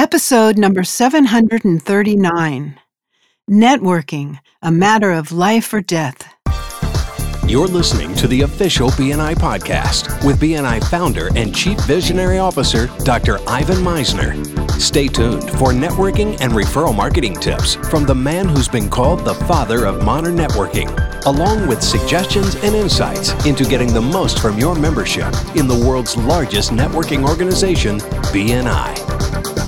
Episode number 739 Networking, a matter of life or death. You're listening to the official BNI podcast with BNI founder and chief visionary officer, Dr. Ivan Misner. Stay tuned for networking and referral marketing tips from the man who's been called the father of modern networking, along with suggestions and insights into getting the most from your membership in the world's largest networking organization, BNI.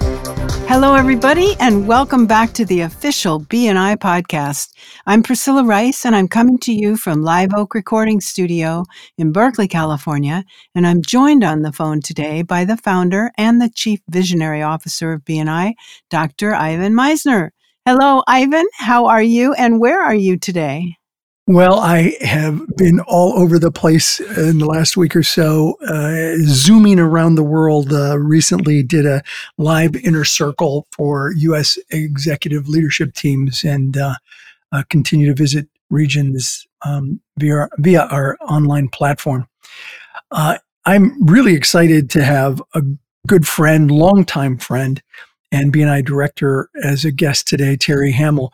Hello, everybody, and welcome back to the official BNI podcast. I'm Priscilla Rice, and I'm coming to you from Live Oak Recording Studio in Berkeley, California. And I'm joined on the phone today by the founder and the chief visionary officer of BNI, Dr. Ivan Misner. Hello, Ivan. How are you, and where are you today? Well, I have been all over the place in the last week or so, uh, zooming around the world. Uh, recently, did a live inner circle for U.S. executive leadership teams, and uh, uh, continue to visit regions um, via via our online platform. Uh, I'm really excited to have a good friend, longtime friend, and BNI director as a guest today, Terry Hamill.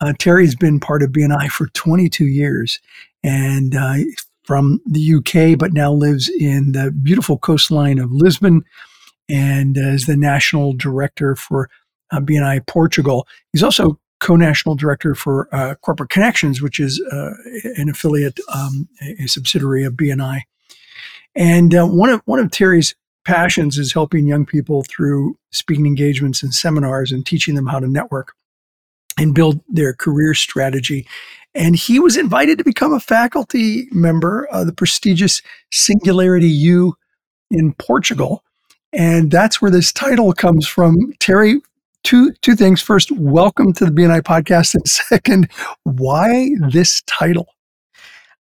Uh, Terry's been part of BNI for 22 years and uh, from the UK, but now lives in the beautiful coastline of Lisbon and uh, is the national director for uh, BNI Portugal. He's also co-national director for uh, Corporate Connections, which is uh, an affiliate, um, a, subsidiary of BNI. And one of one of Terry's passions is helping young people through speaking engagements and seminars and teaching them how to network and build their career strategy. And he was invited to become a faculty member of the prestigious Singularity U in Portugal. And that's where this title comes from. Terry, two two things. First, welcome to the BNI podcast. And second, why this title?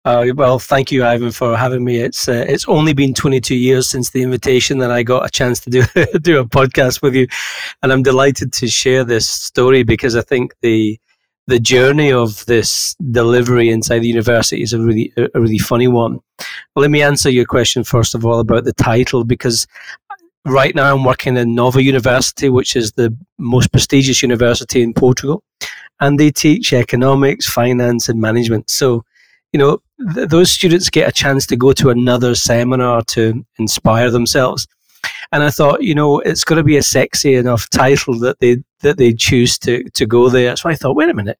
Uh, well, thank you, Ivan, for having me. It's uh, it's only been 22 years since the invitation that I got a chance to do do a podcast with you, and I'm delighted to share this story because I think the the journey of this delivery inside the university is a really a really funny one. let me answer your question first of all about the title because right now I'm working in Nova University, which is the most prestigious university in Portugal, and they teach economics, finance, and management. So you know, th- those students get a chance to go to another seminar to inspire themselves. And I thought, you know, it's got to be a sexy enough title that they that they choose to to go there. So I thought, wait a minute,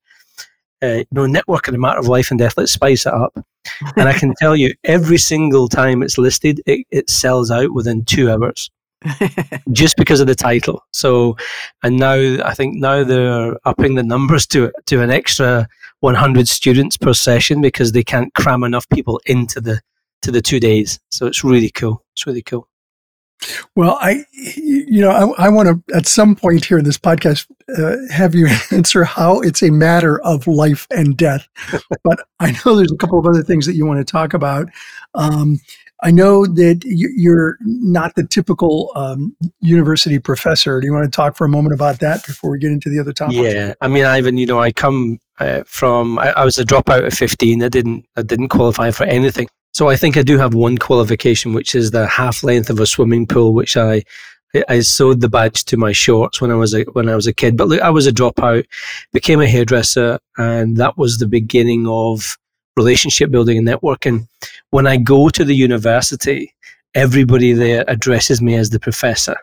uh, you know, networking a matter of life and death. Let's spice it up. and I can tell you, every single time it's listed, it, it sells out within two hours. just because of the title. So, and now I think now they're upping the numbers to to an extra 100 students per session because they can't cram enough people into the to the two days. So it's really cool. It's really cool. Well, I, you know, I, I want to at some point here in this podcast uh, have you answer how it's a matter of life and death. but I know there's a couple of other things that you want to talk about. Um, I know that you're not the typical um, university professor. Do you want to talk for a moment about that before we get into the other topics? Yeah, I mean, Ivan, you know, I come uh, from I, I, was a dropout at 15. I didn't I didn't qualify for anything. So I think I do have one qualification, which is the half length of a swimming pool, which I I sewed the badge to my shorts when I was a when I was a kid. But look, I was a dropout, became a hairdresser, and that was the beginning of relationship building and networking. When I go to the university, everybody there addresses me as the professor.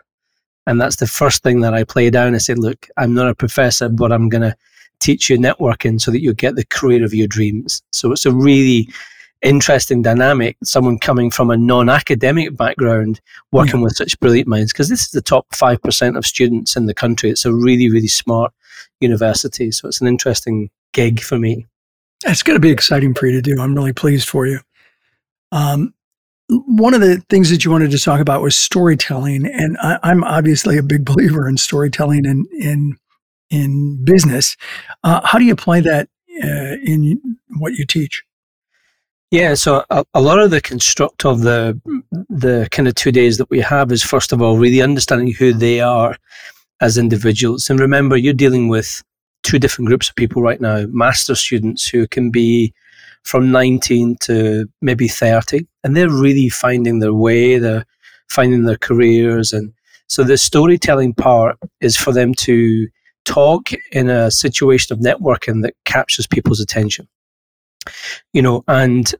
And that's the first thing that I play down. I say, look, I'm not a professor, but I'm going to teach you networking so that you get the career of your dreams. So it's a really interesting dynamic. Someone coming from a non academic background working yeah. with such brilliant minds, because this is the top 5% of students in the country. It's a really, really smart university. So it's an interesting gig for me. It's going to be exciting for you to do. I'm really pleased for you. Um, one of the things that you wanted to talk about was storytelling, and I, am obviously a big believer in storytelling in in in business. Uh, how do you apply that uh, in what you teach? Yeah, so a, a, lot of the construct of the the kind of two days that we have is first of all really understanding who they are as individuals, and remember you're dealing with two different groups of people right now master students who can be from 19 to maybe 30 and they're really finding their way they're finding their careers and So the storytelling part is for them to talk in a situation of networking that captures people's attention. You know, and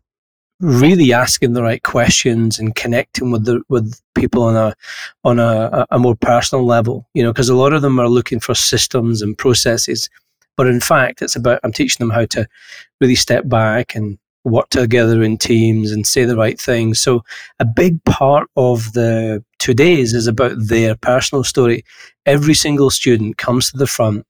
really asking the right questions and connecting with the with people on a on a, a more personal level you know because a lot of them are looking for systems and processes but in fact it's about i'm teaching them how to really step back and work together in teams and say the right things so a big part of the two days is about their personal story. Every single student comes to the front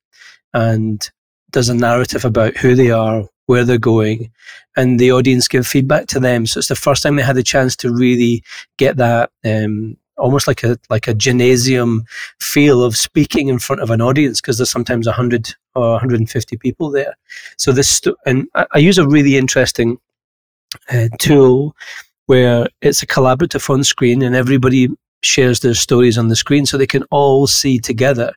and does a narrative about who they are where they're going, and the audience give feedback to them. So it's the first time they had the chance to really get that um, almost like a like a gymnasium feel of speaking in front of an audience because there's sometimes 100 or 150 people there. So this st- and I, I, use a really interesting uh, tool where it's a collaborative on screen and everybody shares their stories on the screen so they can all see together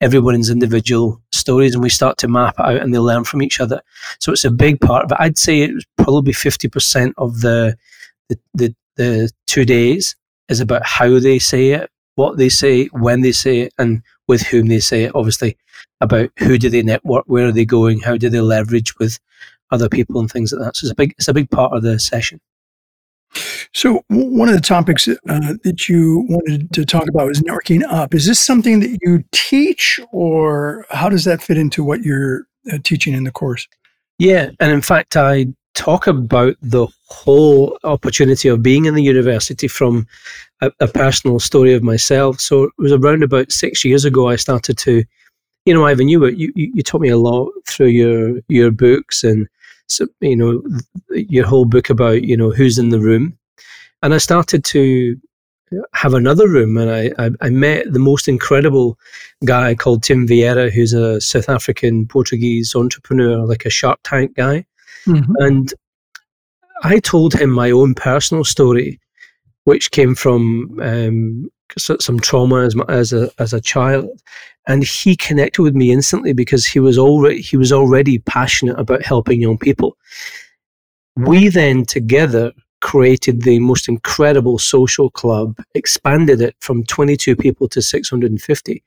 everyone's individual stories and we start to map it out and they learn from each other. So it's a big part of it. I'd say it's probably 50% of the, the, the, the two days is about how they say it, what they say, when they say it, and with whom they say it. Obviously, about who do they network, where are they going, how do they leverage with other people and things like that. So it's a big, it's a big part of the session. So, one of the topics uh, that you wanted to talk about is networking up. Is this something that you teach, or how does that fit into what you're uh, teaching in the course? Yeah, and in fact, I talk about the whole opportunity of being in the university from a, a personal story of myself. So, it was around about six years ago I started to, you know, Ivan, you, you, you taught me a lot through your, your books and so, you know, your whole book about, you know, who's in the room. And I started to have another room and I, I, I, met the most incredible guy called Tim Vieira, who's a South African Portuguese entrepreneur, like a Shark Tank guy. Mm-hmm. And I told him my own personal story, which came from um, some trauma as, as a as a child, and he connected with me instantly because he was already he was already passionate about helping young people. We then together created the most incredible social club, expanded it from 22 people to 650,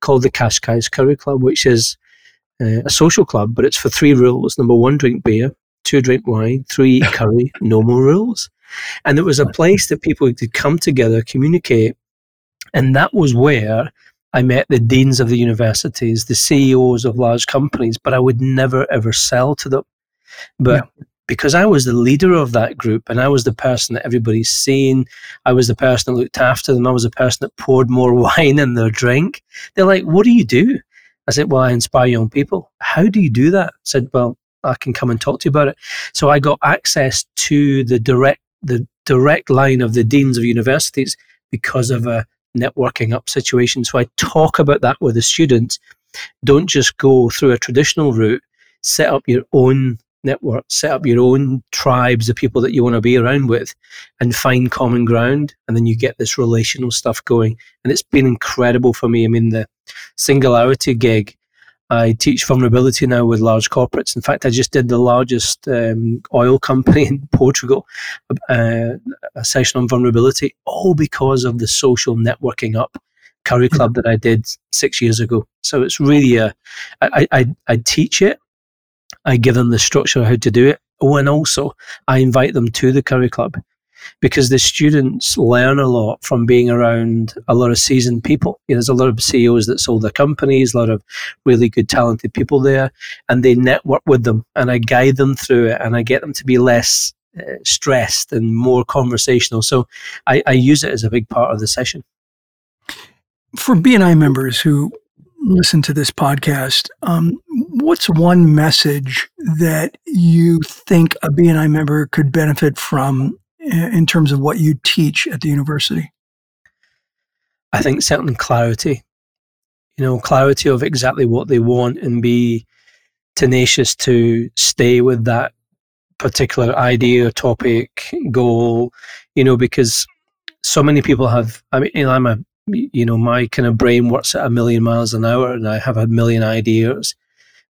called the Cascais Curry Club, which is uh, a social club, but it's for three rules. Number one, drink beer. Two, drink wine. Three, eat curry. No more rules. And it was a place that people could come together, communicate, and that was where I met the deans of the universities, the CEOs of large companies, but I would never ever sell to them. But yeah. Because I was the leader of that group and I was the person that everybody's seen, I was the person that looked after them, I was the person that poured more wine in their drink. They're like, What do you do? I said, Well, I inspire young people. How do you do that? I said, Well, I can come and talk to you about it. So I got access to the direct the direct line of the deans of universities because of a networking up situation. So I talk about that with the students. Don't just go through a traditional route, set up your own network, set up your own tribes of people that you want to be around with and find common ground. And then you get this relational stuff going. And it's been incredible for me. I mean, the singularity gig I teach vulnerability now with large corporates. In fact, I just did the largest um, oil company in Portugal, uh, a session on vulnerability, all because of the social networking up curry club that I did six years ago. So it's really a, I, I, I teach it, I give them the structure how to do it. Oh, and also I invite them to the curry club because the students learn a lot from being around a lot of seasoned people. You know, there's a lot of CEOs that sold their companies, a lot of really good, talented people there, and they network with them, and I guide them through it, and I get them to be less uh, stressed and more conversational. So I, I use it as a big part of the session. For BNI members who listen to this podcast, um, what's one message that you think a BNI member could benefit from eh, in terms of what you teach at the university? I think certain clarity, you know, clarity of exactly what they want and be tenacious to stay with that particular idea, topic, goal, you know, because so many people have, I mean, you know, I'm a, you know, my kind of brain works at a million miles an hour and I have a million ideas.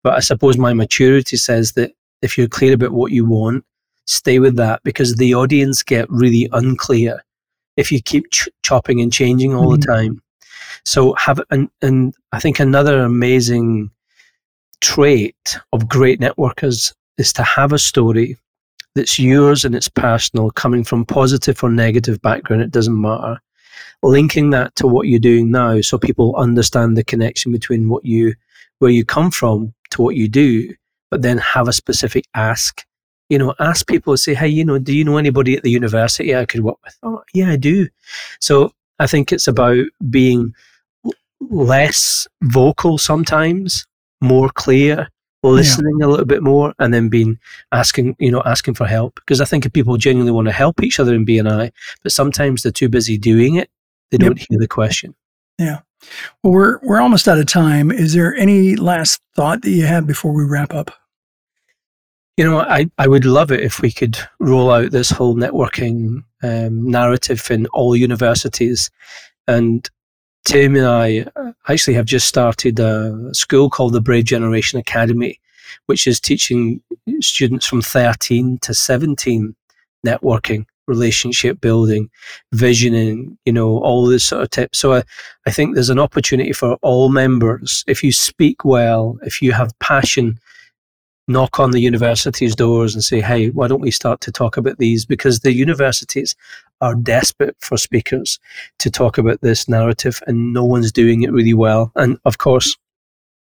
But I suppose my maturity says that if you're clear about what you want stay with that because the audience get really unclear if you keep ch- chopping and changing all mm-hmm. the time. So have and, and I think another amazing trait of great networkers is to have a story that's yours and it's personal, coming from positive or negative background, it doesn't matter. Linking that to what you're doing now so people understand the connection between what you where you come from to what you do, but then have a specific ask. You know, ask people say, Hey, you know, do you know anybody at the university I could work with? Oh, yeah, I do. So I think it's about being less vocal sometimes, more clear, listening yeah. a little bit more, and then being asking, you know, asking for help. Because I think if people genuinely want to help each other in BNI, but sometimes they're too busy doing it, they don't hear the question. Yeah. Well, we're we're almost out of time. Is there any last thought that you have before we wrap up? You know, I, I would love it if we could roll out this whole networking um, narrative in all universities. And Tim and I actually have just started a school called the Brave Generation Academy, which is teaching students from 13 to 17 networking, relationship building, visioning, you know, all this sort of tips. So I, I think there's an opportunity for all members. If you speak well, if you have passion knock on the university's doors and say, hey, why don't we start to talk about these? Because the universities are desperate for speakers to talk about this narrative, and no one's doing it really well. And of course,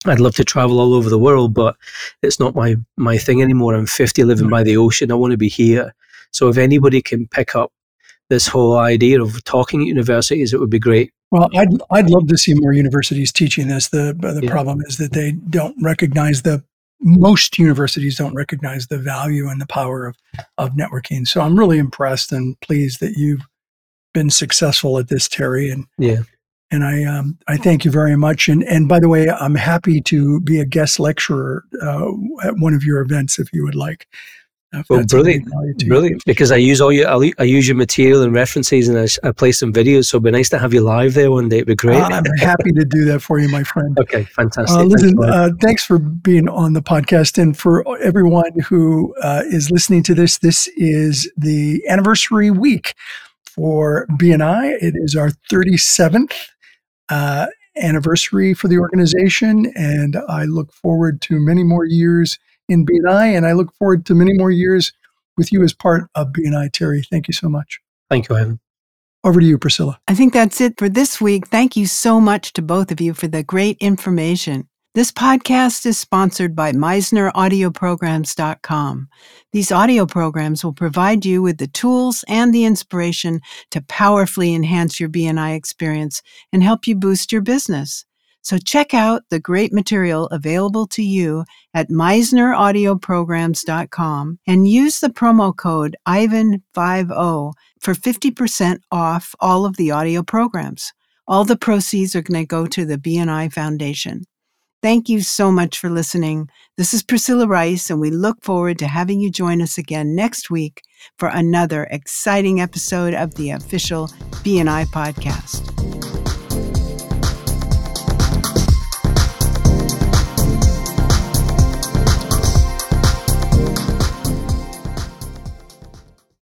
I'd love to travel all over the world, but it's not my, my thing anymore. I'm 50 living by the ocean. I want to be here. So if anybody can pick up this whole idea of talking at universities, it would be great. Well, I'd I'd love to see more universities teaching this. The the yeah. problem is that they don't recognize the most universities don't recognize the value and the power of, of networking. So I'm really impressed and pleased that you've been successful at this, Terry. And yeah. And I um, I thank you very much. And and by the way, I'm happy to be a guest lecturer uh, at one of your events if you would like. Well, brilliant, brilliant. Because I use all your, I use your material and references, and I, I play some videos. So it'd be nice to have you live there one day. It'd be great. Uh, I'm happy to do that for you, my friend. Okay, fantastic. Uh, listen, thanks, uh, thanks, for being on the podcast, and for everyone who uh, is listening to this. This is the anniversary week for BNI. It is our 37th uh, anniversary for the organization, and I look forward to many more years in BNI, and I look forward to many more years with you as part of BNI, Terry. Thank you so much. Thank you, Ivan. Over to you, Priscilla. I think that's it for this week. Thank you so much to both of you for the great information. This podcast is sponsored by MisnerAudioprograms.com. These audio programs will provide you with the tools and the inspiration to powerfully enhance your BNI experience and help you boost your business. So check out the great material available to you at misneraudioprograms.com and use the promo code IVAN50 for 50% off all of the audio programs. All the proceeds are going to go to the BNI Foundation. Thank you so much for listening. This is Priscilla Rice, and we look forward to having you join us again next week for another exciting episode of the official BNI podcast.